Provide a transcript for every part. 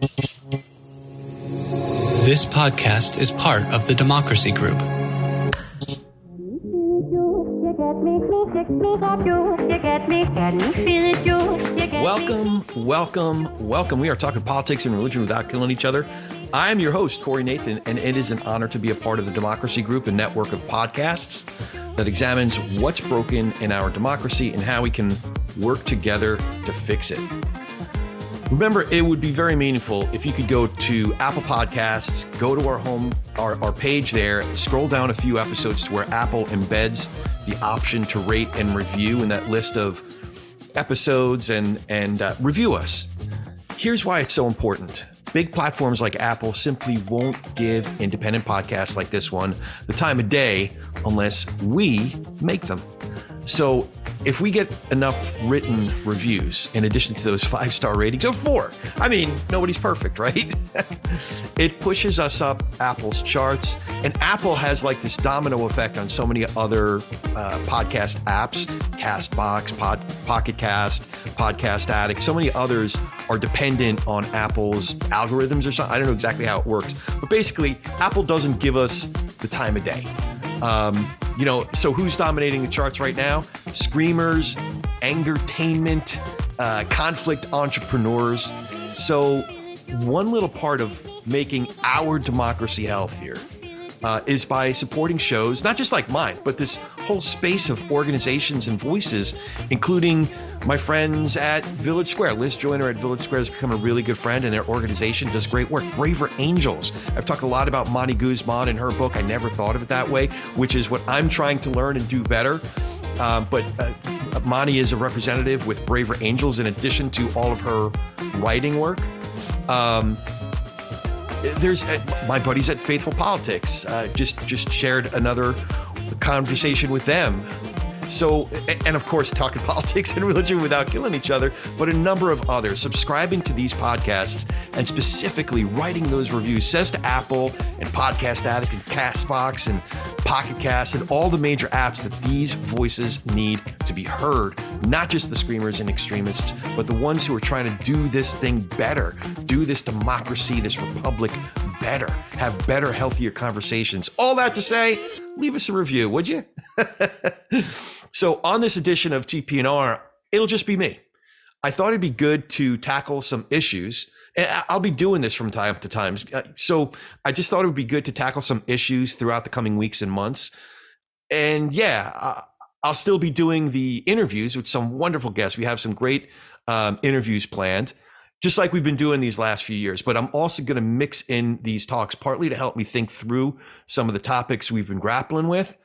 This podcast is part of the Democracy Group. Welcome, welcome, welcome. We are talking politics and religion without killing each other. I am your host, Corey Nathan, and it is an honor to be a part of the Democracy Group, a network of podcasts that examines what's broken in our democracy and how we can work together to fix it. Remember, it would be very meaningful if you could go to Apple Podcasts, go to our home, our, our page there, scroll down a few episodes to where Apple embeds the option to rate and review in that list of episodes and and uh, review us. Here's why it's so important. Big platforms like Apple simply won't give independent podcasts like this one the time of day unless we make them. So if we get enough written reviews in addition to those five star ratings, or four, I mean, nobody's perfect, right? it pushes us up Apple's charts. And Apple has like this domino effect on so many other uh, podcast apps Castbox, Pod, Pocket Cast, Podcast Addict. So many others are dependent on Apple's algorithms or something. I don't know exactly how it works. But basically, Apple doesn't give us the time of day. Um, you know, so who's dominating the charts right now? Screamers, entertainment, uh, conflict entrepreneurs. So, one little part of making our democracy healthier uh, is by supporting shows, not just like mine, but this whole space of organizations and voices, including my friends at Village Square. Liz Joyner at Village Square has become a really good friend, and their organization does great work. Braver Angels. I've talked a lot about Monica Guzman and her book. I never thought of it that way, which is what I'm trying to learn and do better. Um, but uh, Monica is a representative with Braver Angels in addition to all of her writing work. Um, there's uh, my buddies at Faithful Politics. Uh, just just shared another conversation with them. So, and of course, talking politics and religion without killing each other, but a number of others. Subscribing to these podcasts and specifically writing those reviews says to Apple and Podcast Addict and Castbox and Pocket Cast and all the major apps that these voices need to be heard. Not just the screamers and extremists, but the ones who are trying to do this thing better, do this democracy, this republic better, have better, healthier conversations. All that to say, leave us a review, would you? so on this edition of TPNR, it'll just be me. I thought it'd be good to tackle some issues. And I'll be doing this from time to time. Uh, so I just thought it would be good to tackle some issues throughout the coming weeks and months. And yeah, I'll still be doing the interviews with some wonderful guests. We have some great um, interviews planned just like we've been doing these last few years. But I'm also going to mix in these talks partly to help me think through some of the topics we've been grappling with,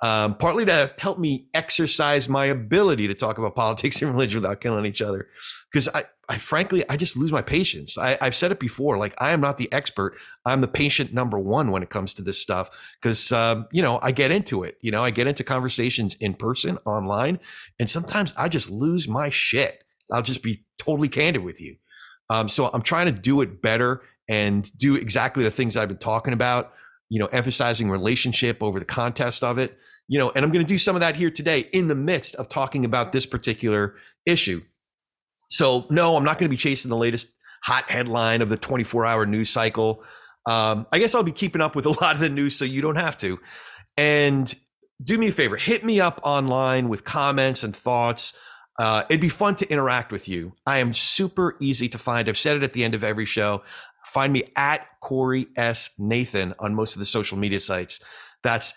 um, partly to help me exercise my ability to talk about politics and religion without killing each other. Because I, I frankly, I just lose my patience. I, have said it before, like I am not the expert. I'm the patient number one when it comes to this stuff. Because um, you know, I get into it. You know, I get into conversations in person, online, and sometimes I just lose my shit. I'll just be totally candid with you. Um, so I'm trying to do it better and do exactly the things I've been talking about, you know, emphasizing relationship over the contest of it, you know, and I'm going to do some of that here today in the midst of talking about this particular issue. So, no, I'm not going to be chasing the latest hot headline of the 24 hour news cycle. Um, I guess I'll be keeping up with a lot of the news so you don't have to. And do me a favor, hit me up online with comments and thoughts uh, it'd be fun to interact with you. I am super easy to find. I've said it at the end of every show. Find me at Corey S. Nathan on most of the social media sites. That's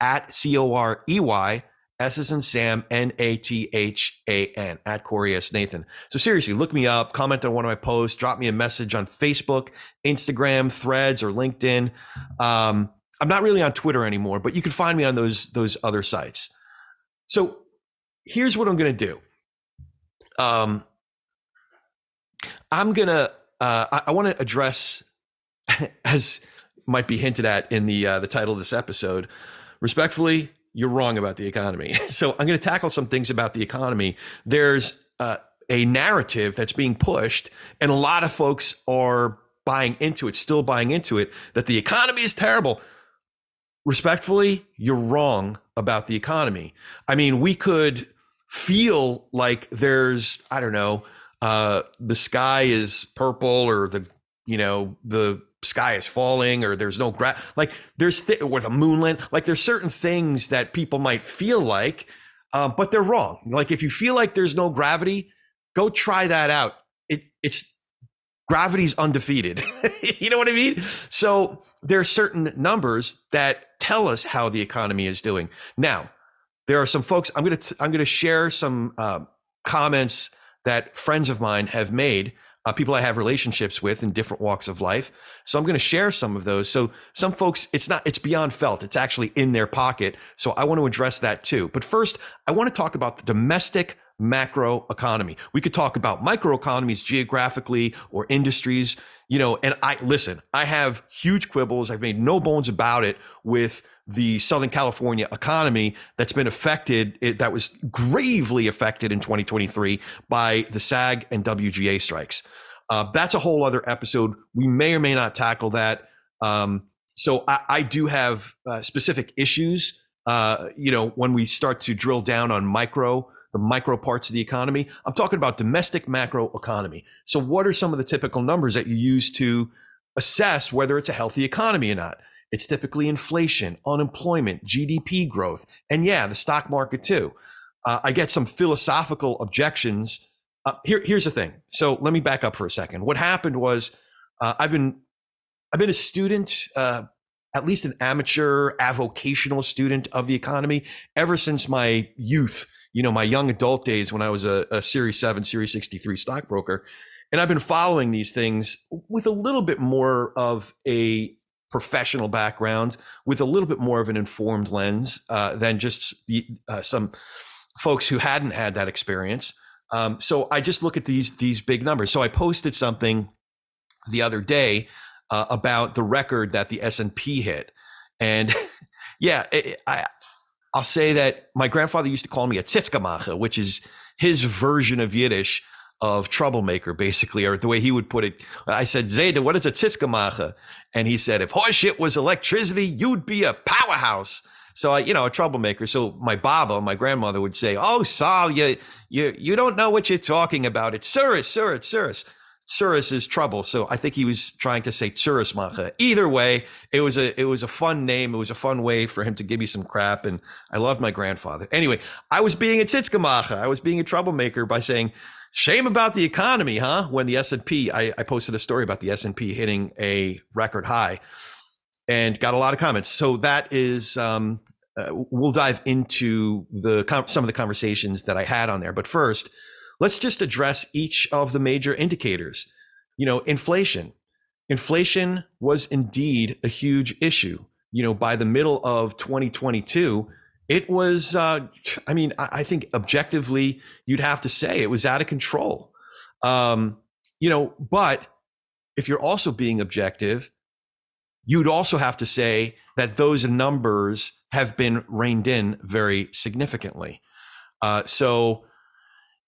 at C O R E Y S is Sam, N A T H A N, at Corey S. Nathan. So seriously, look me up, comment on one of my posts, drop me a message on Facebook, Instagram, Threads, or LinkedIn. Um, I'm not really on Twitter anymore, but you can find me on those those other sites. So here's what I'm going to do. Um, I'm gonna. Uh, I, I want to address, as might be hinted at in the uh, the title of this episode. Respectfully, you're wrong about the economy. So I'm going to tackle some things about the economy. There's uh, a narrative that's being pushed, and a lot of folks are buying into it, still buying into it, that the economy is terrible. Respectfully, you're wrong about the economy. I mean, we could feel like there's I don't know uh, the sky is purple or the you know, the sky is falling or there's no gra like there's th- or the moonland like there's certain things that people might feel like um, but they're wrong. Like if you feel like there's no gravity go try that out. It it's gravity's undefeated. You know what i mean? So there are certain numbers that tell us how the economy is doing. Now there are some folks i'm going to i'm going to share some uh, comments that friends of mine have made uh, people I have relationships with in different walks of life. So I'm going to share some of those. So some folks, it's not, it's beyond felt. It's actually in their pocket. So I want to address that too. But first, I want to talk about the domestic macro economy. We could talk about microeconomies geographically or industries, you know, and I listen, I have huge quibbles. I've made no bones about it with the Southern California economy that's been affected, that was gravely affected in 2023 by the SAG and WGA strikes. Uh, that's a whole other episode. We may or may not tackle that. Um, so I, I, do have uh, specific issues. Uh, you know, when we start to drill down on micro, the micro parts of the economy, I'm talking about domestic macro economy. So, what are some of the typical numbers that you use to assess whether it's a healthy economy or not? It's typically inflation, unemployment, GDP growth, and yeah, the stock market too. Uh, I get some philosophical objections. Uh, here, here's the thing. So let me back up for a second. What happened was uh, I've been I've been a student, uh, at least an amateur, avocational student of the economy ever since my youth. You know, my young adult days when I was a, a Series Seven, Series sixty three stockbroker, and I've been following these things with a little bit more of a professional background with a little bit more of an informed lens uh, than just the, uh, some folks who hadn't had that experience. Um, so I just look at these these big numbers. So I posted something the other day uh, about the record that the S and P hit, and yeah, it, I I'll say that my grandfather used to call me a tzitskamacha, which is his version of Yiddish of troublemaker, basically, or the way he would put it. I said, Zayda, what is a tzitskamacha? And he said, if horseshit was electricity, you'd be a powerhouse. So I, you know, a troublemaker. So my baba, my grandmother would say, "Oh, Sal, you you you don't know what you're talking about. It's Surus, Surus, Surus." Surus is trouble. So I think he was trying to say Tsurusmacha. Either way, it was a it was a fun name. It was a fun way for him to give me some crap. And I loved my grandfather. Anyway, I was being a Tzitskamacha. I was being a troublemaker by saying, Shame about the economy, huh? When the S&P, I, I posted a story about the S&P hitting a record high and got a lot of comments. So that is, um, uh, we'll dive into the some of the conversations that I had on there. But first, let's just address each of the major indicators. You know, inflation. Inflation was indeed a huge issue. You know, by the middle of 2022, it was uh, i mean I, think objectively you'd have to say it was out of control. Um, you know but if you're also being objective you'd also have to say that those numbers have been reined in very significantly. Uh, so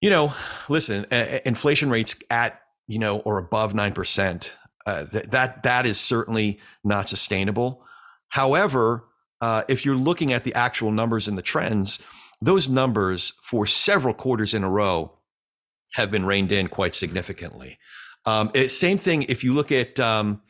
you know listen inflation rates at you know or above 9% uh, th- that that is certainly not sustainable. However uh, if you're looking at the actual numbers and the trends, those numbers for several quarters in a row have been reined in quite significantly. Um, it, same thing if you look at, um,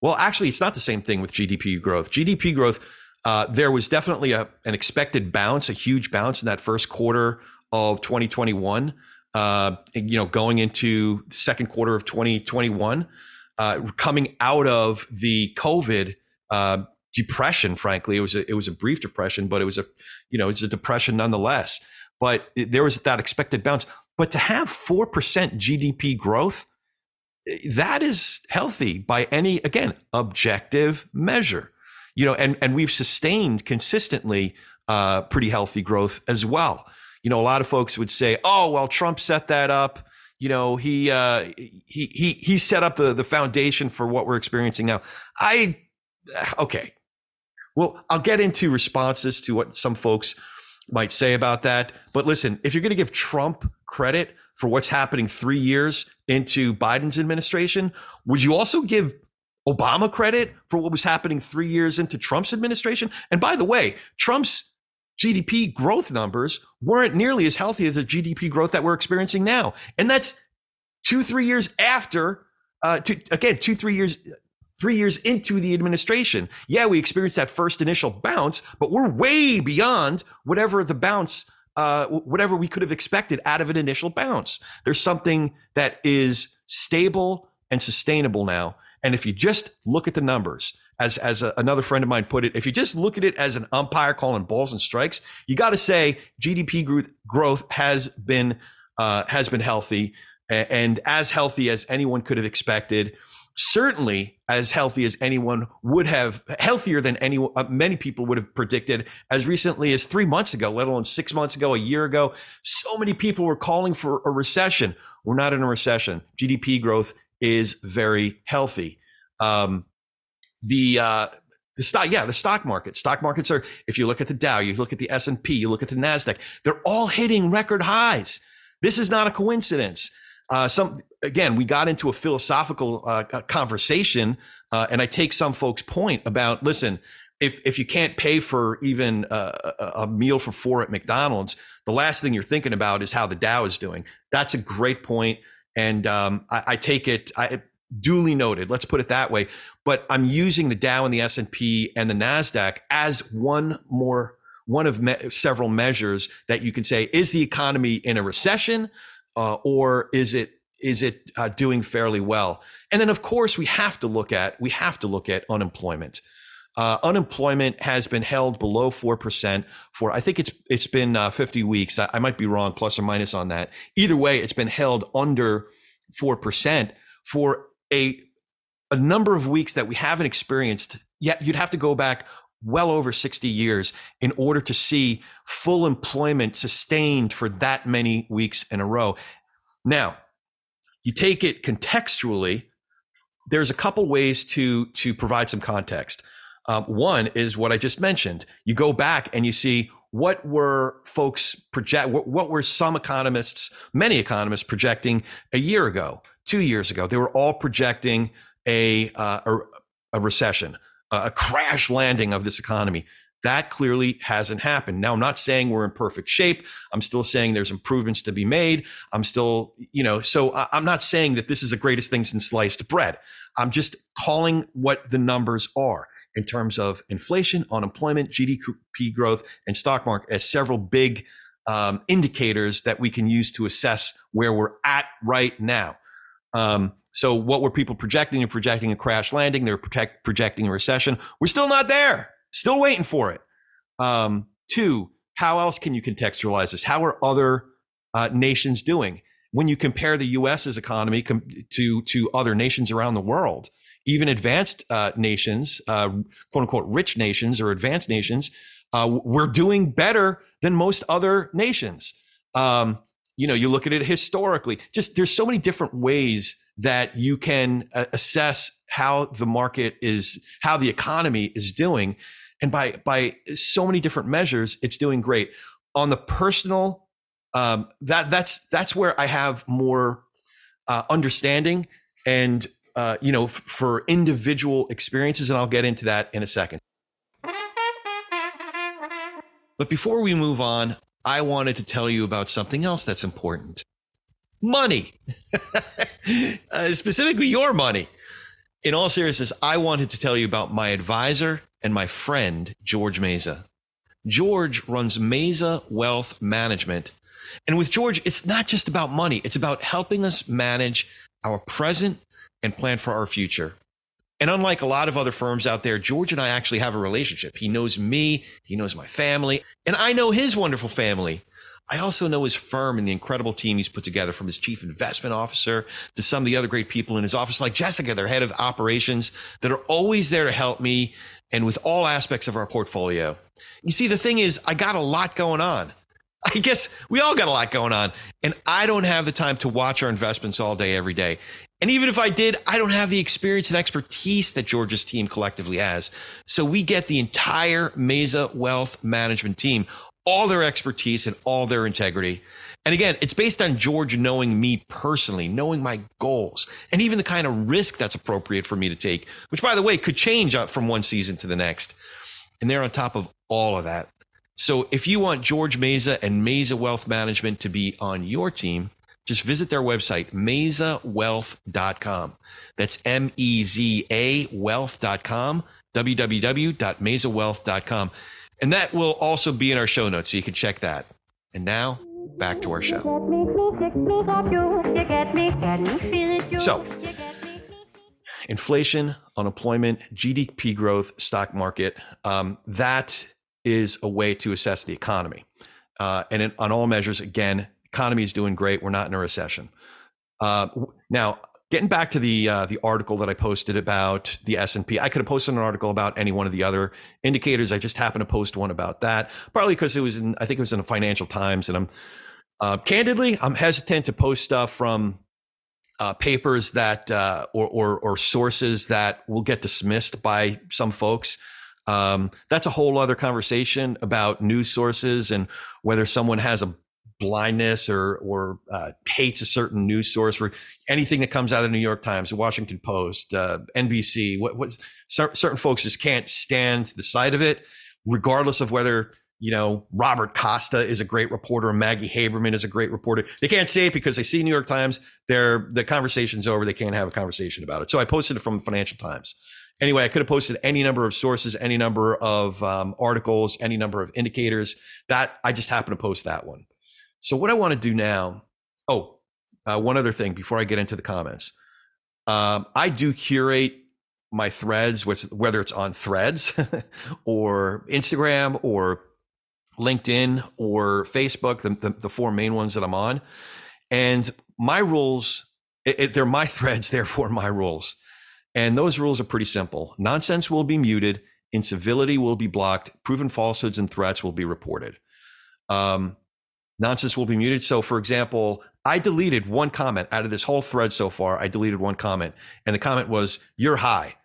well, actually, it's not the same thing with GDP growth. GDP growth, uh, there was definitely a, an expected bounce, a huge bounce in that first quarter of 2021. Uh, you know, going into the second quarter of 2021, uh, coming out of the COVID uh, depression. Frankly, it was a, it was a brief depression, but it was a you know it's a depression nonetheless. But it, there was that expected bounce. But to have four percent GDP growth, eh, that is healthy by any again objective measure. You know, and and we've sustained consistently uh, pretty healthy growth as well. You know, a lot of folks would say, "Oh, well, Trump set that up." you know he uh, he he he set up the the foundation for what we're experiencing now i okay well, I'll get into responses to what some folks might say about that. But listen, if you're going to give Trump credit for what's happening three years into Biden's administration, would you also give Obama credit for what was happening three years into Trump's administration? And by the way, Trump's GDP growth numbers weren't nearly as healthy as the GDP growth that we're experiencing now. And that's two, three years after uh, two, again, two, three years, three years into the administration. Yeah, we experienced that first initial bounce, but we're way beyond whatever the bounce, uh, whatever we could have expected out of an initial bounce. There's something that is stable and sustainable now. And if you just look at the numbers, as as a, another friend of mine put it, if you just look at it as an umpire calling balls and strikes, you got to say GDP growth growth has been uh, has been healthy and as healthy as anyone could have expected. Certainly as healthy as anyone would have, healthier than any uh, many people would have predicted as recently as three months ago, let alone six months ago, a year ago. So many people were calling for a recession. We're not in a recession. GDP growth is very healthy. Um, the uh, the stock, yeah, the stock market. Stock markets are. If you look at the Dow, you look at the S and P, you look at the Nasdaq. They're all hitting record highs. This is not a coincidence. Uh, some again, we got into a philosophical uh, conversation, uh, and I take some folks' point about listen. If, if you can't pay for even a, a meal for four at McDonald's, the last thing you're thinking about is how the Dow is doing. That's a great point, and um, I, I, take it. I, duly noted. Let's put it that way. But I'm using the Dow and the S and P and the Nasdaq as one more one of me- several measures that you can say is the economy in a recession uh, or is it is it uh, doing fairly well? And then of course we have to look at we have to look at unemployment. Uh, unemployment has been held below four percent for I think it's it's been uh, 50 weeks. I, I might be wrong, plus or minus on that. Either way, it's been held under four percent for a a number of weeks that we haven't experienced yet you'd have to go back well over 60 years in order to see full employment sustained for that many weeks in a row. Now you take it contextually there's a couple ways to to provide some context. Um, one is what i just mentioned. You go back and you see what were folks project what, what were some economists many economists projecting a year ago two years ago. They were all projecting a, uh, a, a recession, a crash landing of this economy. That clearly hasn't happened. Now, I'm not saying we're in perfect shape. I'm still saying there's improvements to be made. I'm still, you know, so I'm not saying that this is the greatest thing since sliced bread. I'm just calling what the numbers are in terms of inflation, unemployment, GDP growth, and stock market as several big um, indicators that we can use to assess where we're at right now. Um, so what were people projecting? They're projecting a crash landing. They're protect, projecting a recession. We're still not there. Still waiting for it. Um, two, how else can you contextualize this? How are other uh, nations doing? When you compare the U.S.'s economy com- to to other nations around the world, even advanced uh, nations, uh, quote unquote, rich nations or advanced nations, uh, we're doing better than most other nations. Um, you know, you look at it historically. Just there's so many different ways that you can uh, assess how the market is, how the economy is doing, and by by so many different measures, it's doing great. On the personal, um, that that's that's where I have more uh, understanding and uh, you know f- for individual experiences, and I'll get into that in a second. But before we move on, I wanted to tell you about something else that's important money, uh, specifically your money. In all seriousness, I wanted to tell you about my advisor and my friend, George Meza. George runs Meza Wealth Management. And with George, it's not just about money, it's about helping us manage our present and plan for our future. And unlike a lot of other firms out there, George and I actually have a relationship. He knows me, he knows my family, and I know his wonderful family. I also know his firm and the incredible team he's put together from his chief investment officer to some of the other great people in his office, like Jessica, their head of operations, that are always there to help me and with all aspects of our portfolio. You see, the thing is, I got a lot going on. I guess we all got a lot going on, and I don't have the time to watch our investments all day, every day. And even if I did, I don't have the experience and expertise that George's team collectively has. So we get the entire Meza Wealth Management team, all their expertise and all their integrity. And again, it's based on George knowing me personally, knowing my goals, and even the kind of risk that's appropriate for me to take, which by the way could change from one season to the next. And they're on top of all of that. So if you want George Meza and Meza Wealth Management to be on your team, just visit their website, mezawealth.com. That's M E Z A wealth.com, www.mezawealth.com. And that will also be in our show notes, so you can check that. And now, back to our show. So, inflation, unemployment, GDP growth, stock market, um, that is a way to assess the economy. Uh, and in, on all measures, again, economy is doing great. We're not in a recession. Uh, now, getting back to the uh, the article that I posted about the S and P, I could have posted an article about any one of the other indicators. I just happened to post one about that, partly because it was in I think it was in the Financial Times, and I'm uh, candidly I'm hesitant to post stuff from uh, papers that uh, or, or, or sources that will get dismissed by some folks. Um, that's a whole other conversation about news sources and whether someone has a blindness or or uh, hates a certain news source or anything that comes out of the New York Times, the Washington Post, uh, NBC. What, what's certain folks just can't stand the sight of it, regardless of whether you know Robert Costa is a great reporter and Maggie Haberman is a great reporter. They can't say it because they see New York Times. They're the conversation's over. They can't have a conversation about it. So I posted it from the Financial Times. Anyway, I could have posted any number of sources, any number of um, articles, any number of indicators. That I just happened to post that one. So what I want to do now, oh, uh, one other thing before I get into the comments. Um, I do curate my threads, which, whether it's on threads or Instagram or LinkedIn or Facebook, the, the, the, four main ones that I'm on. And my rules, it, it, they're my threads, therefore my rules. And those rules are pretty simple. Nonsense will be muted, incivility will be blocked, proven falsehoods and threats will be reported. Um, nonsense will be muted. So, for example, I deleted one comment out of this whole thread so far. I deleted one comment, and the comment was, You're high.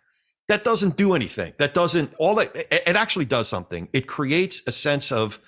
That doesn't do anything. That doesn't, all that, it actually does something. It creates a sense of,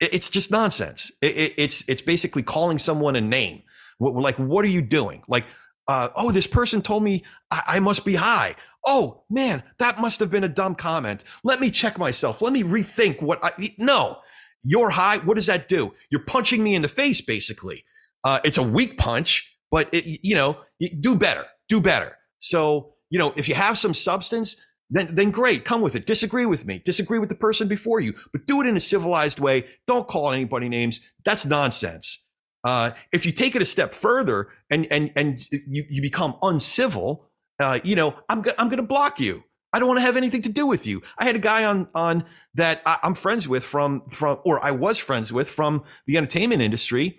it's just nonsense. it's, it's basically calling someone a name. Like, what are you doing? Like, uh, oh, this person told me I, I must be high. Oh man, that must have been a dumb comment. Let me check myself. Let me rethink what I, no, you're high. What does that do? You're punching me in the face, basically. Uh, it's a weak punch, but it, you know, do better, do better. So, you know, if you have some substance, then, then great, come with it. Disagree with me, disagree with the person before you, but do it in a civilized way. Don't call anybody names. That's nonsense. Uh, if you take it a step further and and and you, you become uncivil, uh, you know, I'm I'm going to block you. I don't want to have anything to do with you. I had a guy on on that I, am friends with from from or I was friends with from the entertainment industry.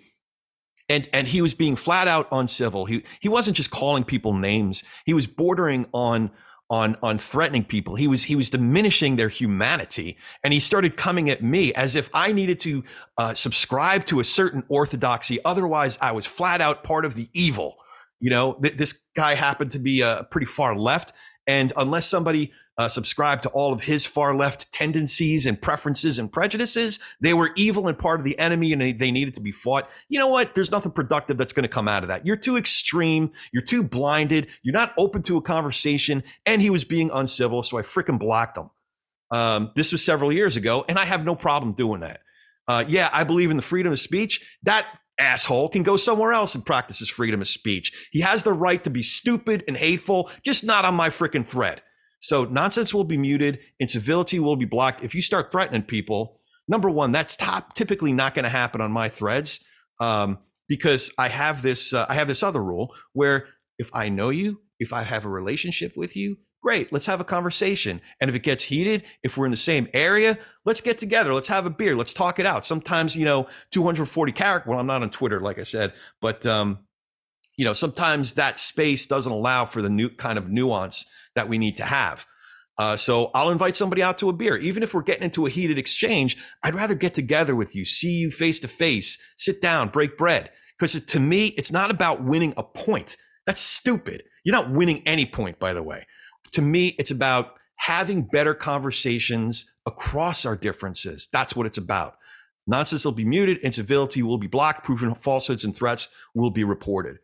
And, and he was being flat out uncivil. He he wasn't just calling people names. He was bordering on on on threatening people. He was he was diminishing their humanity, and he started coming at me as if I needed to uh, subscribe to a certain orthodoxy. Otherwise, I was flat out part of the evil. You know, th- this guy happened to be uh, pretty far left, and unless somebody uh, subscribed to all of his far left tendencies and preferences and prejudices, they were evil and part of the enemy and they, they needed to be fought. You know what? There's nothing productive that's going to come out of that. You're too extreme. You're too blinded. You're not open to a conversation. And he was being uncivil. So I freaking blocked him. Um, this was several years ago, and I have no problem doing that. Uh, yeah, I believe in the freedom of speech. That asshole can go somewhere else and practice his freedom of speech. He has the right to be stupid and hateful, just not on my freaking thread. So nonsense will be muted, incivility will be blocked. If you start threatening people, number one, that's top typically not going to happen on my threads um, because I have this uh, I have this other rule where if I know you, if I have a relationship with you, great, let's have a conversation. And if it gets heated, if we're in the same area, let's get together, let's have a beer, let's talk it out. Sometimes you know 240 character. Well, I'm not on Twitter, like I said, but um, you know sometimes that space doesn't allow for the new kind of nuance that we need to have. Uh, so I'll invite somebody out to a beer. Even if we're getting into a heated exchange, I'd rather get together with you, see you face to face, sit down, break bread. Because to me, it's not about winning a point. That's stupid. You're not winning any point, by the way. To me, it's about having better conversations across our differences. That's what it's about. Nonsense will be muted, incivility will be blocked, proven falsehoods and threats will be reported.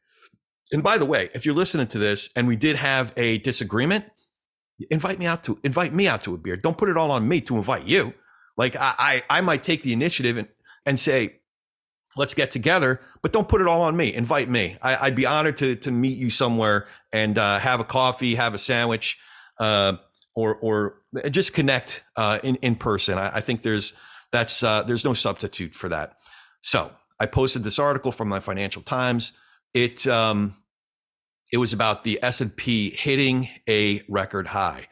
And by the way, if you're listening to this and we did have a disagreement, invite me out to invite me out to a beer. Don't put it all on me to invite you. Like I I, I might take the initiative and and say, let's get together, but don't put it all on me. Invite me. I, would be honored to to meet you somewhere and uh, have a coffee, have a sandwich, uh, or or just connect uh, in in person. I, I think there's that's uh, there's no substitute for that. So I posted this article from my Financial Times. It um, it was about the S and P hitting a record high.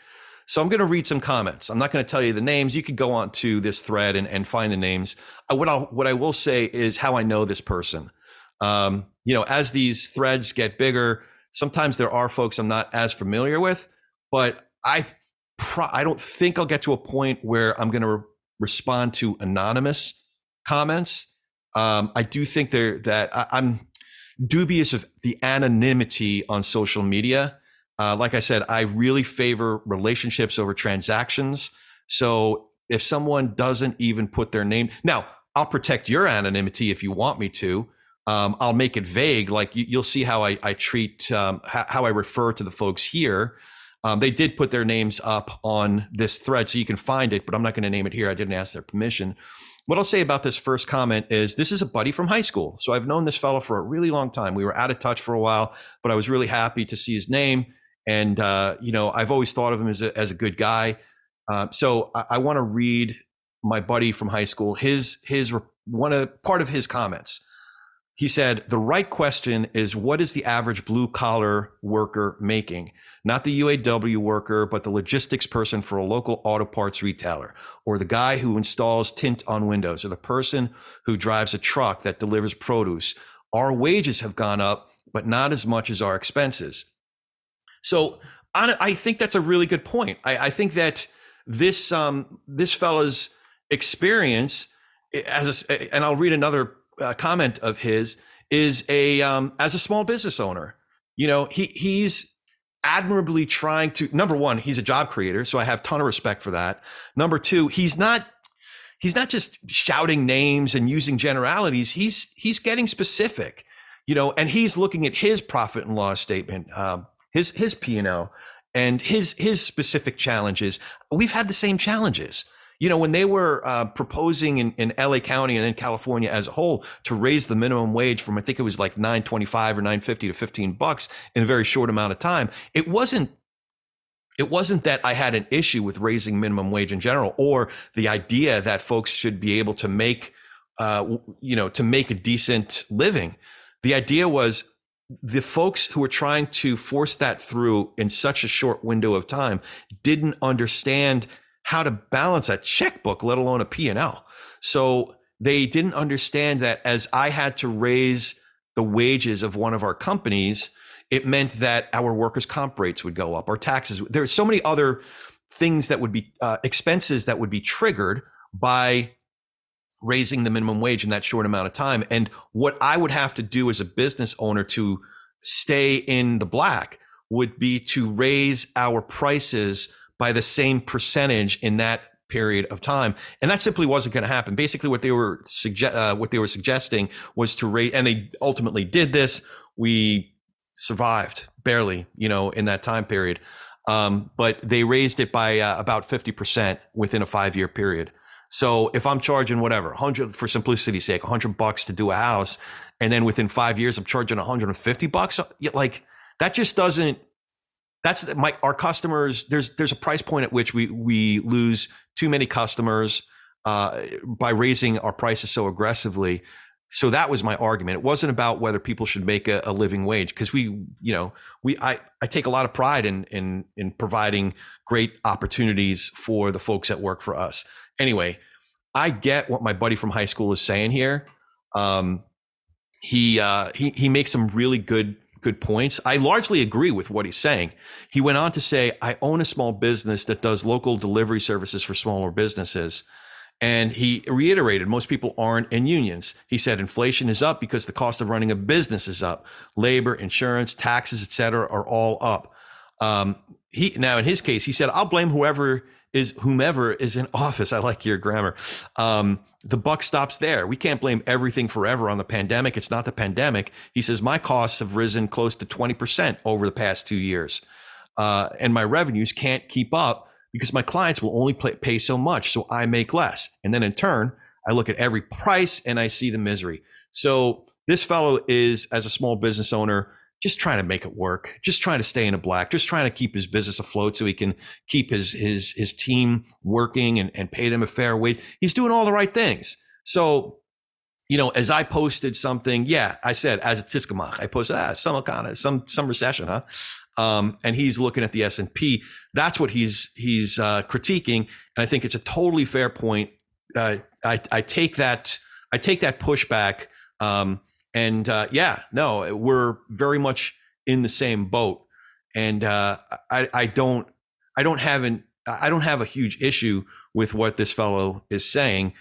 So I'm going to read some comments. I'm not going to tell you the names. You could go on to this thread and, and find the names. Uh, what I what I will say is how I know this person. Um, you know, as these threads get bigger, sometimes there are folks I'm not as familiar with, but I pro- I don't think I'll get to a point where I'm going to re- respond to anonymous comments. Um, I do think there that I, I'm dubious of the anonymity on social media. Uh, like I said, I really favor relationships over transactions. So if someone doesn't even put their name, now I'll protect your anonymity if you want me to. Um, I'll make it vague. Like you, will see how I, I treat, um, how, how, I refer to the folks here. Um, they did put their names up on this thread, so you can find it, but I'm not going to name it here. I didn't ask their permission. What I'll say about this first comment is this is a buddy from high school. So I've known this fellow for a really long time. We were out of touch for a while, but I was really happy to see his name. And, uh, you know, I've always thought of him as a, as a good guy. Uh, so I, I want to read my buddy from high school, his, his, one of, part of his comments. He said, the right question is what is the average blue collar worker making? Not the UAW worker, but the logistics person for a local auto parts retailer, or the guy who installs tint on windows, or the person who drives a truck that delivers produce. Our wages have gone up, but not as much as our expenses. So I think that's a really good point. I, I think that this um, this fella's experience as a, and I'll read another uh, comment of his is a um, as a small business owner. You know, he he's admirably trying to number one, he's a job creator, so I have ton of respect for that. Number two, he's not he's not just shouting names and using generalities. He's he's getting specific, you know, and he's looking at his profit and loss statement. Um, his his P&L and his his specific challenges. We've had the same challenges. You know, when they were uh, proposing in, in LA County and in California as a whole to raise the minimum wage from I think it was like 925 or 950 to 15 bucks in a very short amount of time, it wasn't it wasn't that I had an issue with raising minimum wage in general or the idea that folks should be able to make uh, you know to make a decent living. The idea was the folks who were trying to force that through in such a short window of time didn't understand how to balance a checkbook let alone a p&l so they didn't understand that as i had to raise the wages of one of our companies it meant that our workers comp rates would go up our taxes there's so many other things that would be uh, expenses that would be triggered by raising the minimum wage in that short amount of time. And what I would have to do as a business owner to stay in the black would be to raise our prices by the same percentage in that period of time, and that simply wasn't going to happen. Basically, what they were suggest uh, what they were suggesting was to rate, and they ultimately did this. We survived barely, you know, in that time period, um, but they raised it by uh, about fifty percent within a five year period. So if I'm charging whatever, 100 for simplicity's sake, 100 bucks to do a house, and then within five years I'm charging 150 bucks, like that just doesn't. That's my our customers. There's there's a price point at which we we lose too many customers uh, by raising our prices so aggressively. So that was my argument. It wasn't about whether people should make a, a living wage because we, you know, we I, I take a lot of pride in in in providing great opportunities for the folks that work for us. Anyway, I get what my buddy from high school is saying here. Um, he uh, he he makes some really good good points. I largely agree with what he's saying. He went on to say, "I own a small business that does local delivery services for smaller businesses." And he reiterated most people aren't in unions. He said inflation is up because the cost of running a business is up. Labor, insurance, taxes, et cetera, are all up. Um, he now in his case, he said, I'll blame whoever is whomever is in office. I like your grammar. Um, the buck stops there. We can't blame everything forever on the pandemic. It's not the pandemic. He says my costs have risen close to 20% over the past two years. Uh, and my revenues can't keep up because my clients will only pay, pay so much. So I make less. And then in turn, I look at every price and I see the misery. So this fellow is, as a small business owner, just trying to make it work, just trying to stay in the black, just trying to keep his business afloat so he can keep his his his team working and, and pay them a fair wage. He's doing all the right things. So, you know, as I posted something, yeah, I said as a Tiskamach, I posted ah, some kind of some some recession, huh? Um, and he's looking at the S and P. That's what he's he's uh, critiquing, and I think it's a totally fair point. Uh, I I take that I take that pushback. Um, and uh, yeah, no, we're very much in the same boat. And uh, I, I don't, I don't have an, I don't have a huge issue with what this fellow is saying.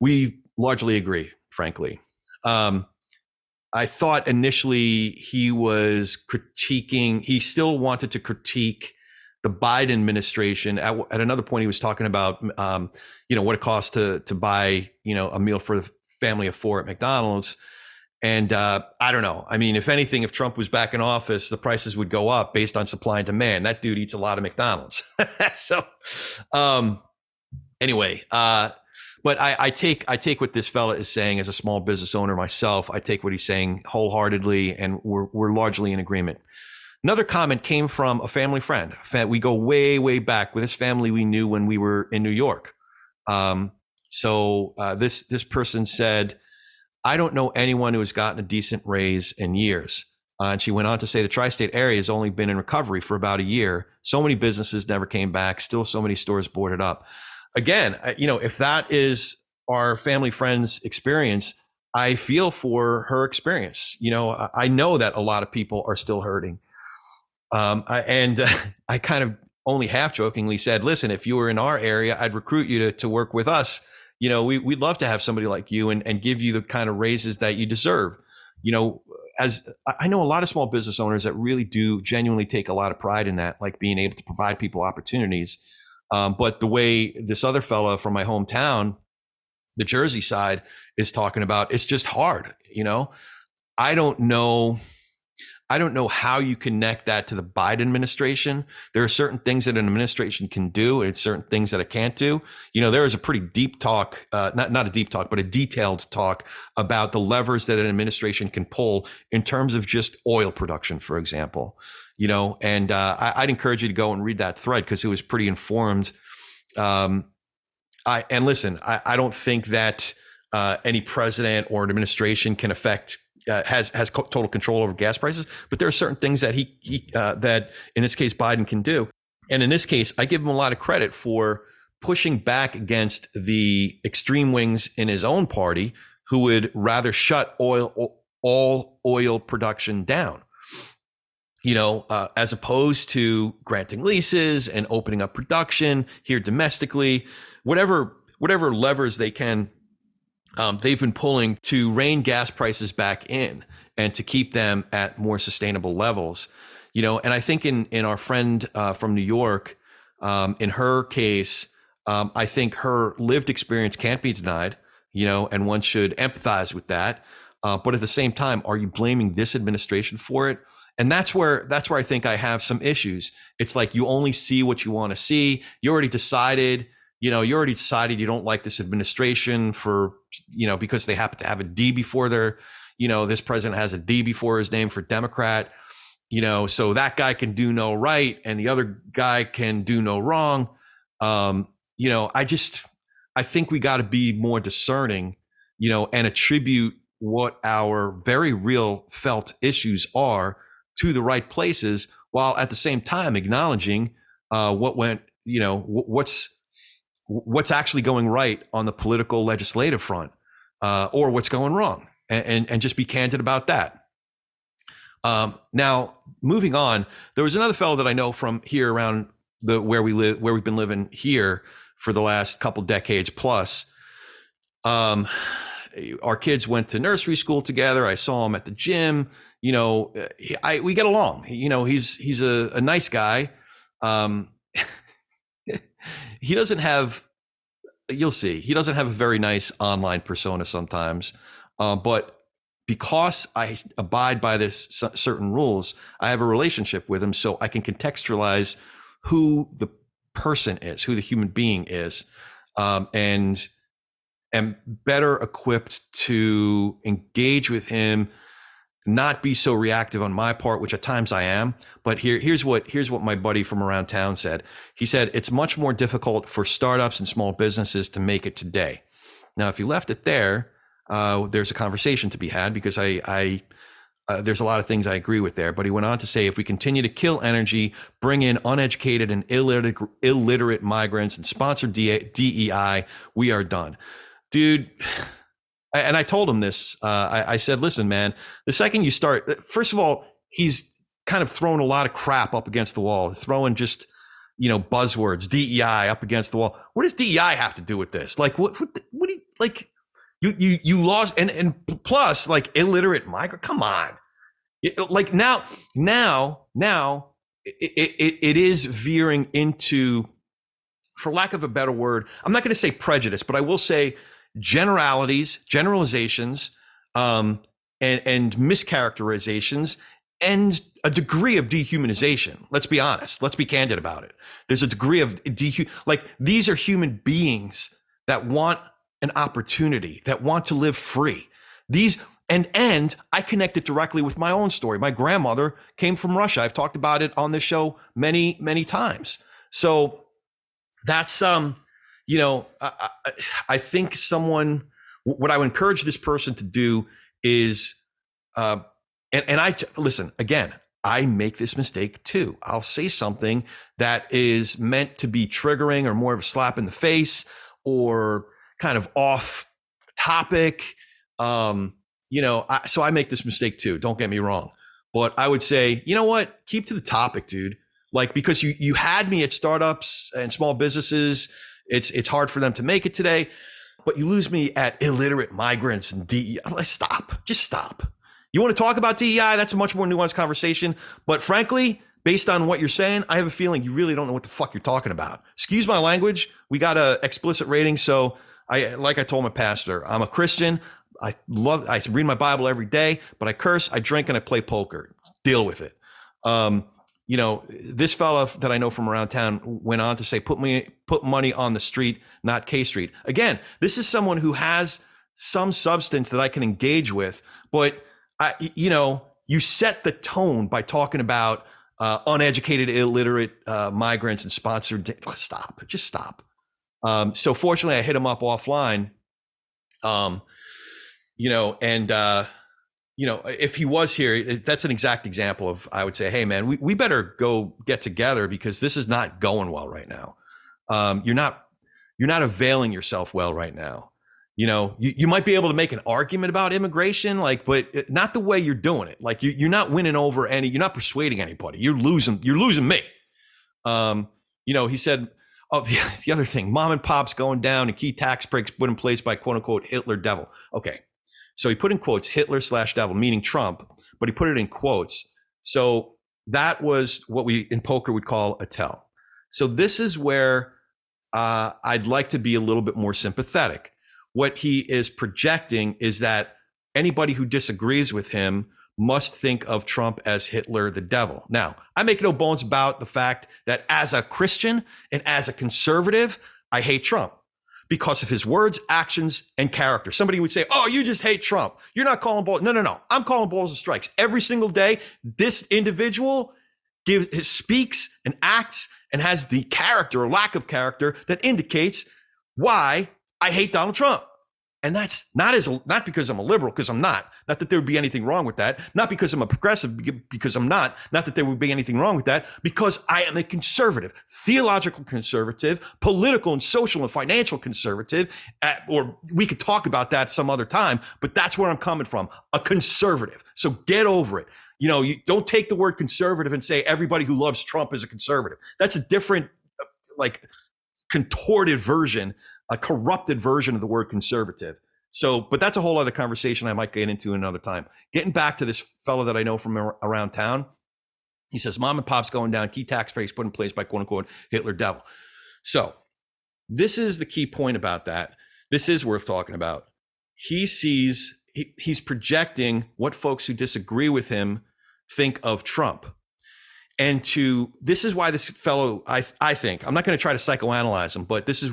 We largely agree, frankly. Um, I thought initially he was critiquing. He still wanted to critique the Biden administration. At, at another point, he was talking about, um, you know, what it costs to to buy, you know, a meal for the family of four at McDonald's. And uh, I don't know. I mean, if anything, if Trump was back in office, the prices would go up based on supply and demand. That dude eats a lot of McDonald's. so, um, anyway, uh, but I, I, take I take what this fella is saying as a small business owner myself. I take what he's saying wholeheartedly, and we're we're largely in agreement. Another comment came from a family friend. We go way way back with this family we knew when we were in New York. Um, so uh, this this person said I don't know anyone who has gotten a decent raise in years. Uh, and she went on to say the tri state area has only been in recovery for about a year. So many businesses never came back, still so many stores boarded up. Again, you know, if that is our family friend's experience, I feel for her experience. You know, I know that a lot of people are still hurting. Um, I, and uh, I kind of only half jokingly said, listen, if you were in our area, I'd recruit you to, to work with us you know, we, we'd love to have somebody like you and, and give you the kind of raises that you deserve. You know, as I know a lot of small business owners that really do genuinely take a lot of pride in that, like being able to provide people opportunities. Um, but the way this other fella from my hometown, the Jersey side, is talking about, it's just hard. You know, I don't know I don't know how you connect that to the Biden administration. There are certain things that an administration can do, and certain things that it can't do. You know, there is a pretty deep talk, uh, not not a deep talk, but a detailed talk about the levers that an administration can pull in terms of just oil production, for example. You know, and uh, I, would encourage you to go and read that thread because it was pretty informed. Um, I and listen, I, I don't think that uh, any president or an administration can affect uh, has has total control over gas prices, but there are certain things that he, he uh, that in this case Biden can do. And in this case, I give him a lot of credit for pushing back against the extreme wings in his own party who would rather shut oil all oil production down. You know, uh, as opposed to granting leases and opening up production here domestically, whatever whatever levers they can um, they've been pulling to rein gas prices back in and to keep them at more sustainable levels. You know, and I think in in our friend uh, from New York, um, in her case, um, I think her lived experience can't be denied. You know, and one should empathize with that. Uh, but at the same time, are you blaming this administration for it? And that's where that's where I think I have some issues. It's like you only see what you want to see. You already decided you know, you already decided you don't like this administration for, you know, because they happen to have a D before their, you know, this president has a D before his name for Democrat, you know, so that guy can do no right and the other guy can do no wrong. Um, you know, I just, I think we got to be more discerning, you know, and attribute what our very real felt issues are to the right places while at the same time acknowledging uh, what went, you know, what's, what's actually going right on the political legislative front uh, or what's going wrong and, and, and, just be candid about that. Um, now, moving on, there was another fellow that I know from here around the where we live, where we've been living here for the last couple decades plus. Um, our kids went to nursery school together. I saw him at the gym. You know, I we get along. You know, he's he's a, a nice guy. Um, he doesn't have you'll see he doesn't have a very nice online persona sometimes uh, but because i abide by this certain rules i have a relationship with him so i can contextualize who the person is who the human being is um, and am better equipped to engage with him not be so reactive on my part which at times i am but here here's what here's what my buddy from around town said he said it's much more difficult for startups and small businesses to make it today now if you left it there uh, there's a conversation to be had because i i uh, there's a lot of things I agree with there, but he went on to say if we continue to kill energy, bring in uneducated and illiterate, illiterate migrants, and sponsor DEI, we are done dude. And I told him this. Uh, I, I said, listen, man, the second you start, first of all, he's kind of throwing a lot of crap up against the wall, throwing just, you know, buzzwords, DEI up against the wall. What does DEI have to do with this? Like, what, what, what do you, like, you, you, you lost, and, and plus, like, illiterate migrant, come on. like, now, now, now, it, it, it is veering into, for lack of a better word, I'm not going to say prejudice, but I will say generalities, generalizations, um, and, and mischaracterizations, and a degree of dehumanization. Let's be honest. Let's be candid about it. There's a degree of dehu like these are human beings that want an opportunity, that want to live free. These and and I connect it directly with my own story. My grandmother came from Russia. I've talked about it on this show many many times. So that's um you know, I, I, I think someone, what I would encourage this person to do is, uh, and, and I listen again, I make this mistake too. I'll say something that is meant to be triggering or more of a slap in the face or kind of off topic. Um, you know, I, so I make this mistake too. Don't get me wrong. But I would say, you know what? Keep to the topic, dude. Like because you you had me at startups and small businesses it's it's hard for them to make it today. But you lose me at illiterate migrants and DEI. Stop. Just stop. You want to talk about DEI? That's a much more nuanced conversation. But frankly, based on what you're saying, I have a feeling you really don't know what the fuck you're talking about. Excuse my language. We got a explicit rating, so I like I told my pastor, I'm a Christian. I love I read my Bible every day, but I curse, I drink, and I play poker. Deal with it. Um, you know, this fella that I know from around town went on to say, put me, put money on the street, not K Street. Again, this is someone who has some substance that I can engage with, but I, you know, you set the tone by talking about uh, uneducated, illiterate uh, migrants and sponsored. Stop, just stop. Um, so fortunately, I hit him up offline. Um, you know, and uh, you know, if he was here, that's an exact example of I would say, hey man, we, we better go get together because this is not going well right now. Um, you're not you're not availing yourself well right now. You know, you, you might be able to make an argument about immigration, like, but not the way you're doing it. Like you, you're not winning over any, you're not persuading anybody. You're losing, you're losing me. Um, you know, he said, oh, the, the other thing, mom and pops going down and key tax breaks put in place by quote unquote Hitler devil. Okay, so he put in quotes Hitler slash devil, meaning Trump, but he put it in quotes. So that was what we in poker would call a tell. So this is where uh, I'd like to be a little bit more sympathetic. What he is projecting is that anybody who disagrees with him must think of Trump as Hitler the devil. Now, I make no bones about the fact that as a Christian and as a conservative, I hate Trump because of his words, actions, and character. Somebody would say, Oh, you just hate Trump. You're not calling balls. No, no, no. I'm calling balls and strikes. Every single day, this individual gives speaks and acts and has the character or lack of character that indicates why I hate Donald Trump. And that's not as not because I'm a liberal, because I'm not. Not that there would be anything wrong with that. Not because I'm a progressive, because I'm not. Not that there would be anything wrong with that. Because I am a conservative, theological conservative, political and social and financial conservative. Uh, or we could talk about that some other time. But that's where I'm coming from. A conservative. So get over it. You know, you don't take the word conservative and say everybody who loves Trump is a conservative. That's a different, uh, like, contorted version a corrupted version of the word conservative. So, but that's a whole other conversation I might get into another time. Getting back to this fellow that I know from around town, he says, Mom and pop's going down, key tax breaks put in place by quote unquote Hitler devil. So, this is the key point about that. This is worth talking about. He sees, he, he's projecting what folks who disagree with him think of Trump. And to, this is why this fellow, I, I think, I'm not going to try to psychoanalyze him, but this is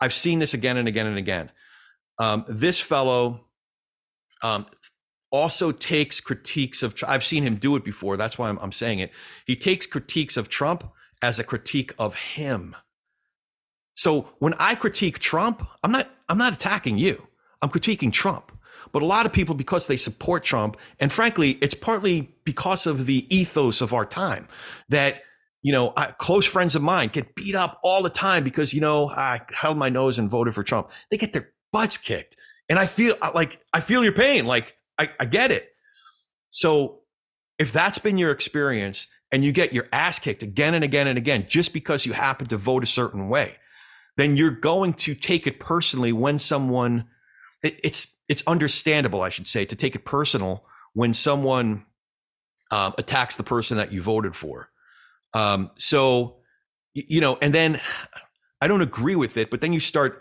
I've seen this again and again and again. Um, this fellow um, also takes critiques of. I've seen him do it before. That's why I'm, I'm saying it. He takes critiques of Trump as a critique of him. So when I critique Trump, I'm not I'm not attacking you. I'm critiquing Trump. But a lot of people, because they support Trump, and frankly, it's partly because of the ethos of our time that you know, I, close friends of mine get beat up all the time because, you know, I held my nose and voted for Trump. They get their butts kicked. And I feel like, I feel your pain. Like, I, I get it. So if that's been your experience and you get your ass kicked again and again and again just because you happen to vote a certain way, then you're going to take it personally when someone it, it's it's understandable, I should say, to take it personal when someone um, attacks the person that you voted for. Um, so you know, and then I don't agree with it, but then you start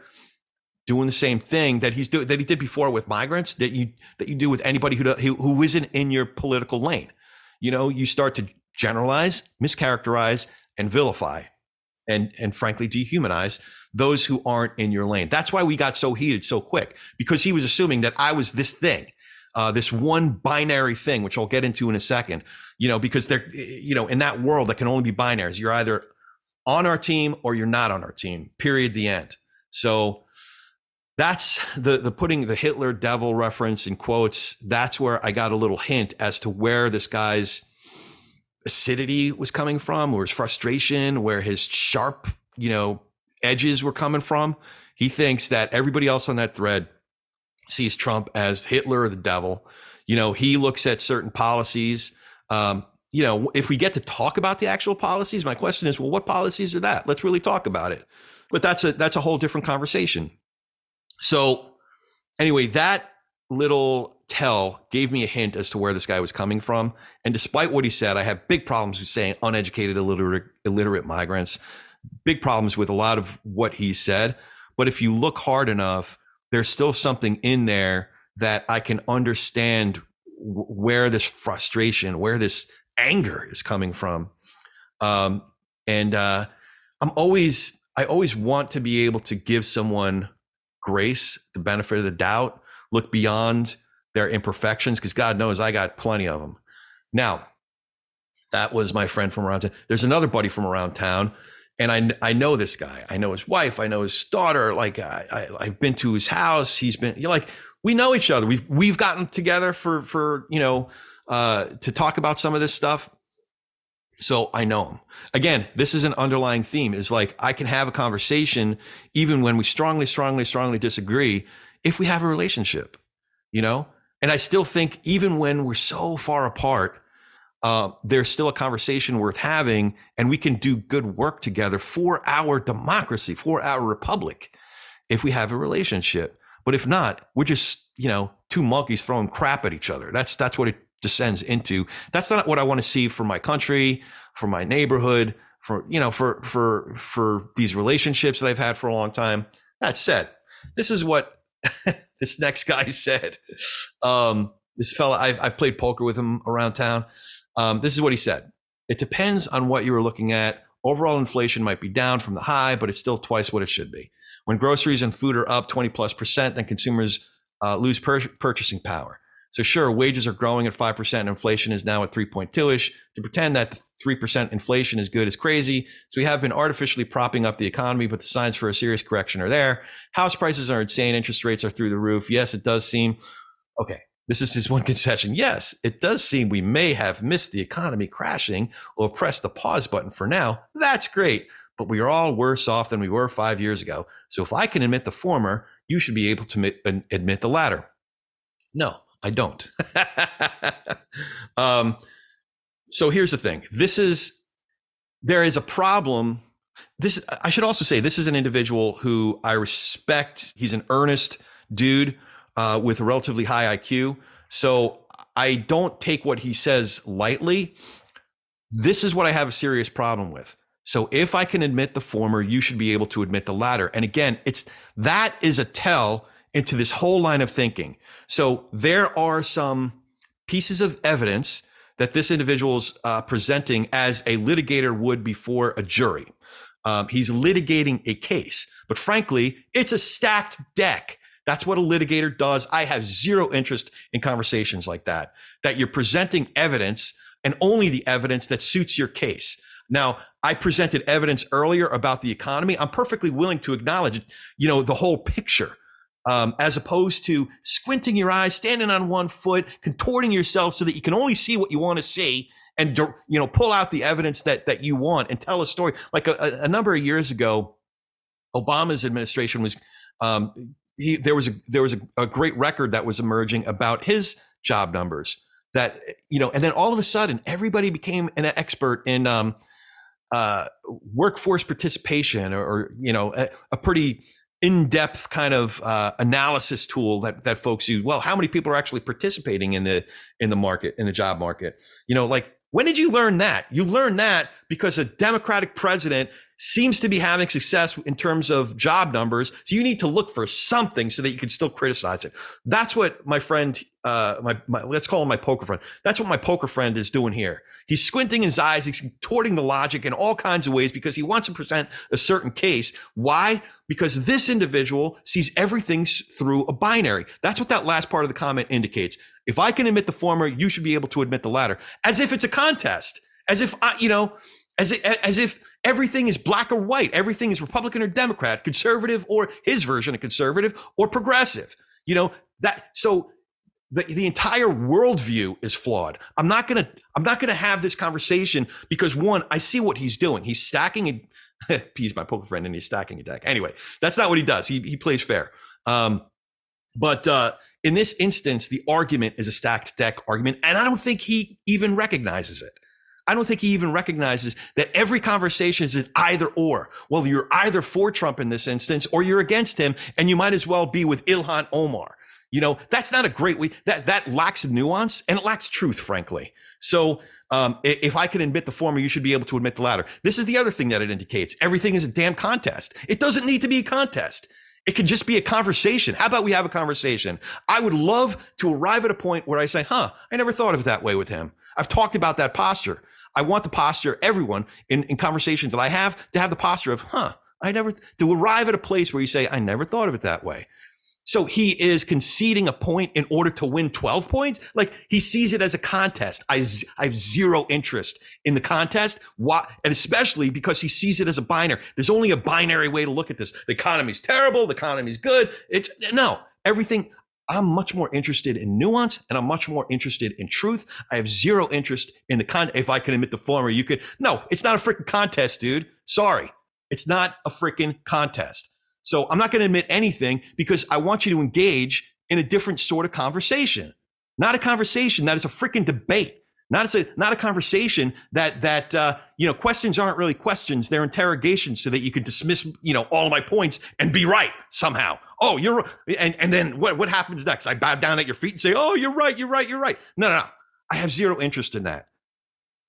doing the same thing that he's doing that he did before with migrants that you that you do with anybody who who, who isn't in your political lane. You know, you start to generalize, mischaracterize, and vilify, and and frankly dehumanize those who aren't in your lane. That's why we got so heated so quick because he was assuming that I was this thing, uh, this one binary thing, which I'll get into in a second. You know, because they're you know in that world that can only be binaries. You're either on our team or you're not on our team. Period. The end. So that's the the putting the Hitler devil reference in quotes. That's where I got a little hint as to where this guy's acidity was coming from, or his frustration, where his sharp, you know, edges were coming from. He thinks that everybody else on that thread sees Trump as Hitler or the devil. You know, he looks at certain policies. Um, you know, if we get to talk about the actual policies, my question is, well, what policies are that? Let's really talk about it. But that's a that's a whole different conversation. So, anyway, that little tell gave me a hint as to where this guy was coming from. And despite what he said, I have big problems with saying uneducated, illiterate, illiterate migrants, big problems with a lot of what he said. But if you look hard enough, there's still something in there that I can understand where this frustration, where this anger is coming from. Um, and uh, I'm always, I always want to be able to give someone grace, the benefit of the doubt, look beyond their imperfections, because God knows I got plenty of them. Now, that was my friend from around town. There's another buddy from around town, and I I know this guy. I know his wife. I know his daughter. Like I, I have been to his house. He's been you're like we know each other. We've we've gotten together for for you know uh, to talk about some of this stuff. So I know him. Again, this is an underlying theme is like I can have a conversation even when we strongly, strongly, strongly disagree if we have a relationship, you know? And I still think even when we're so far apart, uh, there's still a conversation worth having and we can do good work together for our democracy, for our republic, if we have a relationship. But if not, we're just, you know, two monkeys throwing crap at each other. That's that's what it descends into. That's not what I want to see for my country, for my neighborhood, for you know, for for for these relationships that I've had for a long time. That said, this is what this next guy said. Um, this fella, I've, I've played poker with him around town. Um, this is what he said. It depends on what you were looking at. Overall inflation might be down from the high, but it's still twice what it should be. When groceries and food are up 20 plus percent, then consumers uh, lose pur- purchasing power. So sure, wages are growing at 5% and inflation is now at 3.2ish. To pretend that 3% inflation is good is crazy. So we have been artificially propping up the economy, but the signs for a serious correction are there. House prices are insane. Interest rates are through the roof. Yes, it does seem okay. This is his one concession. Yes, it does seem we may have missed the economy crashing or pressed the pause button for now. That's great, but we are all worse off than we were five years ago. So if I can admit the former, you should be able to admit the latter. No, I don't. um, so here's the thing. This is there is a problem. This I should also say this is an individual who I respect. He's an earnest dude uh, with a relatively high IQ. So I don't take what he says lightly. This is what I have a serious problem with. So if I can admit the former, you should be able to admit the latter. And again, it's that is a tell into this whole line of thinking. So there are some pieces of evidence that this individual is uh, presenting as a litigator would before a jury. Um, he's litigating a case, but frankly, it's a stacked deck That's what a litigator does. I have zero interest in conversations like that, that you're presenting evidence and only the evidence that suits your case. Now, I presented evidence earlier about the economy. I'm perfectly willing to acknowledge, you know, the whole picture. Um, as opposed to squinting your eyes, standing on one foot, contorting yourself so that you can only see what you want to see, and you know pull out the evidence that that you want and tell a story. Like a, a number of years ago, Obama's administration was um, he, there was a there was a, a great record that was emerging about his job numbers that you know, and then all of a sudden everybody became an expert in um, uh, workforce participation or, or you know a, a pretty in-depth kind of uh, analysis tool that that folks use. Well, how many people are actually participating in the in the market in the job market? You know, like when did you learn that? You learned that because a Democratic president seems to be having success in terms of job numbers. So you need to look for something so that you can still criticize it. That's what my friend, uh, my, my let's call him my poker friend. That's what my poker friend is doing here. He's squinting his eyes, he's contorting the logic in all kinds of ways because he wants to present a certain case. Why? Because this individual sees everything through a binary. That's what that last part of the comment indicates. If I can admit the former, you should be able to admit the latter, as if it's a contest, as if I, you know, as if, as if everything is black or white, everything is Republican or Democrat, conservative or his version of conservative or progressive. You know that so the, the entire worldview is flawed. I'm not gonna I'm not gonna have this conversation because one, I see what he's doing. He's stacking a he's my poker friend and he's stacking a deck. Anyway, that's not what he does. He he plays fair. Um, but uh, in this instance, the argument is a stacked deck argument, and I don't think he even recognizes it. I don't think he even recognizes that every conversation is an either or. Well, you're either for Trump in this instance or you're against him, and you might as well be with Ilhan Omar. You know, that's not a great way. That that lacks nuance and it lacks truth, frankly. So um, if I can admit the former, you should be able to admit the latter. This is the other thing that it indicates. Everything is a damn contest. It doesn't need to be a contest. It can just be a conversation. How about we have a conversation? I would love to arrive at a point where I say, huh, I never thought of it that way with him. I've talked about that posture. I want the posture, everyone in, in conversations that I have, to have the posture of, huh, I never, to arrive at a place where you say, I never thought of it that way. So he is conceding a point in order to win 12 points. Like he sees it as a contest. I, I have zero interest in the contest. Why? And especially because he sees it as a binary. There's only a binary way to look at this. The economy's terrible. The economy's good. It's no, everything. I'm much more interested in nuance and I'm much more interested in truth. I have zero interest in the con. If I can admit the former, you could. No, it's not a freaking contest, dude. Sorry. It's not a freaking contest. So I'm not going to admit anything because I want you to engage in a different sort of conversation, not a conversation that is a freaking debate. Not a not a conversation that that uh, you know questions aren't really questions; they're interrogations, so that you can dismiss you know all of my points and be right somehow. Oh, you're and and then what what happens next? I bow down at your feet and say, "Oh, you're right, you're right, you're right." No, no, no. I have zero interest in that.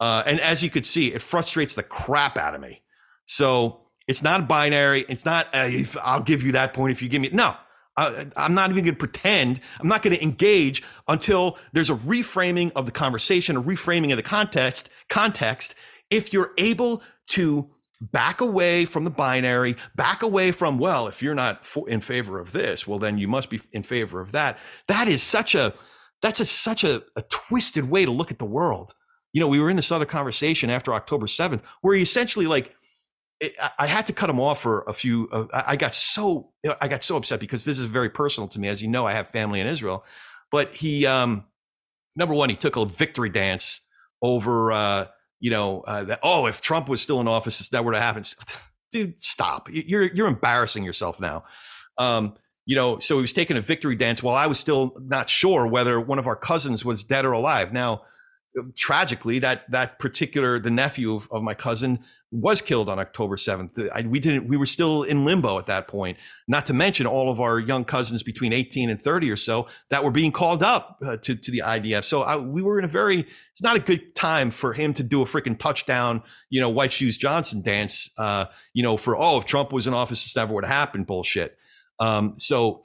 Uh, and as you could see, it frustrates the crap out of me. So it's not binary. It's not. Uh, I'll give you that point if you give me no. I, am not even going to pretend. I'm not going to engage until there's a reframing of the conversation, a reframing of the context. Context. If you're able to back away from the binary, back away from well, if you're not for, in favor of this, well then you must be in favor of that. That is such a that's a, such a, a twisted way to look at the world. You know, we were in this other conversation after October 7th where he essentially like I had to cut him off for a few. Uh, I got so I got so upset because this is very personal to me. As you know, I have family in Israel, but he, um, number one, he took a victory dance over, uh, you know, uh, that. Oh, if Trump was still in office, that would have happened. Dude, stop! You're you're embarrassing yourself now. Um, you know, so he was taking a victory dance while I was still not sure whether one of our cousins was dead or alive. Now, tragically, that that particular the nephew of, of my cousin was killed on October 7th. I, we didn't, we were still in limbo at that point, not to mention all of our young cousins between 18 and 30 or so that were being called up uh, to, to the IDF. So I, we were in a very, it's not a good time for him to do a freaking touchdown, you know, White Shoes Johnson dance, uh, you know, for, oh, if Trump was in office, this never would have happened bullshit. Um, so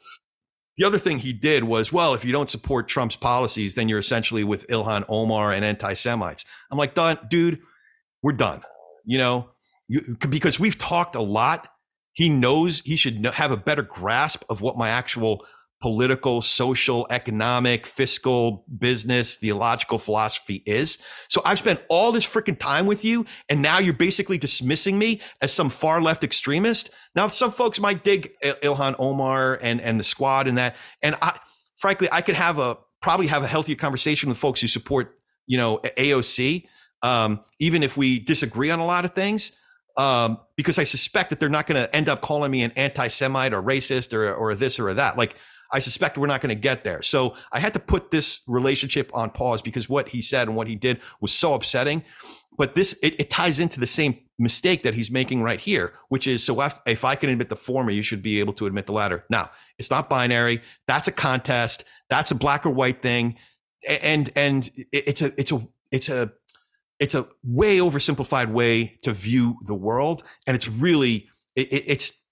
the other thing he did was, well, if you don't support Trump's policies, then you're essentially with Ilhan Omar and anti Semites. I'm like, dude, we're done you know, you, because we've talked a lot. He knows he should have a better grasp of what my actual political, social, economic, fiscal, business, theological philosophy is. So I've spent all this freaking time with you, and now you're basically dismissing me as some far left extremist. Now, some folks might dig Ilhan Omar and and the squad and that, and I, frankly, I could have a probably have a healthier conversation with folks who support, you know, AOC, um, even if we disagree on a lot of things. Um, because I suspect that they're not going to end up calling me an anti-Semite or racist or, or this or that. Like I suspect we're not going to get there. So I had to put this relationship on pause because what he said and what he did was so upsetting. But this it, it ties into the same mistake that he's making right here, which is so if, if I can admit the former, you should be able to admit the latter. Now it's not binary. That's a contest. That's a black or white thing, and and it's a it's a it's a it's a way oversimplified way to view the world, and it's really it, it's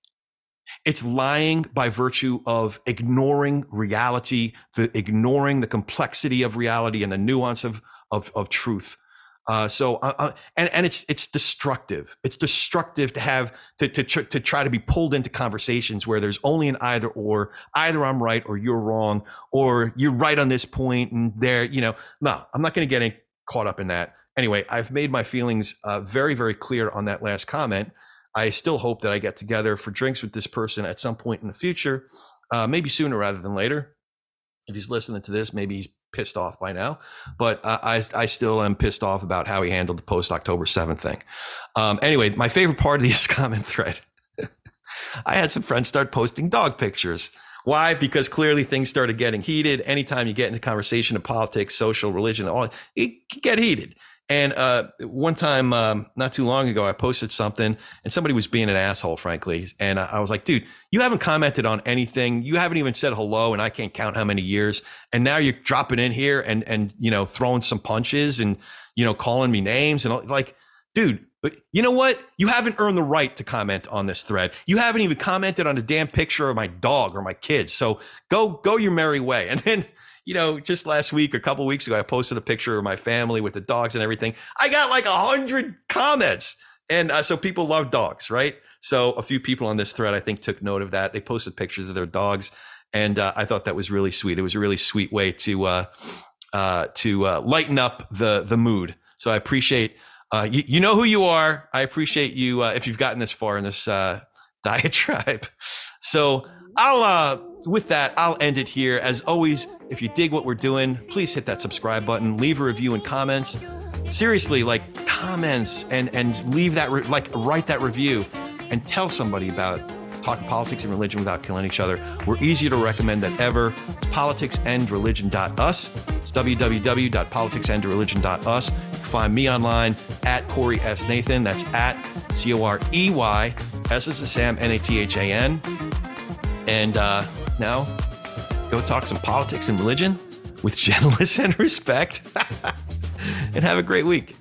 it's lying by virtue of ignoring reality, the, ignoring the complexity of reality and the nuance of, of, of truth. Uh, so, uh, uh, and, and it's, it's destructive. It's destructive to have, to, to, tr- to try to be pulled into conversations where there's only an either or, either I'm right or you're wrong, or you're right on this point and there, you know, no, I'm not going to get caught up in that. Anyway, I've made my feelings uh, very, very clear on that last comment. I still hope that I get together for drinks with this person at some point in the future, uh, maybe sooner rather than later. If he's listening to this, maybe he's pissed off by now, but uh, I, I still am pissed off about how he handled the post October 7th thing. Um, anyway, my favorite part of this comment thread I had some friends start posting dog pictures. Why? Because clearly things started getting heated. Anytime you get into conversation of politics, social, religion, all it get heated. And uh, one time, um, not too long ago, I posted something and somebody was being an asshole, frankly. And I, I, was like, dude, you haven't commented on anything. You haven't even said hello, and I can't count how many years. And now you're dropping in here and and you know throwing some punches and you know calling me names and all, like, dude. But you know what? You haven't earned the right to comment on this thread. You haven't even commented on a damn picture of my dog or my kids. So go go your merry way. And then you know, just last week, a couple weeks ago, I posted a picture of my family with the dogs and everything. I got like a hundred comments, and uh, so people love dogs, right? So a few people on this thread, I think, took note of that. They posted pictures of their dogs, and uh, I thought that was really sweet. It was a really sweet way to uh, uh to uh, lighten up the the mood. So I appreciate. Uh, you, you know who you are. I appreciate you if you've gotten this far in this diatribe. So I'll with that, I'll end it here. As always, if you dig what we're doing, please hit that subscribe button, leave a review and comments. Seriously, like comments and and leave that re- like write that review and tell somebody about talking politics and religion without killing each other. We're easier to recommend than ever. It's politicsandreligion.us. It's www.politicsandreligion.us. You can find me online at Corey S. Nathan. That's at C O R E Y. S Sam, N A T H A N. And uh, now, Go talk some politics and religion with gentleness and respect. and have a great week.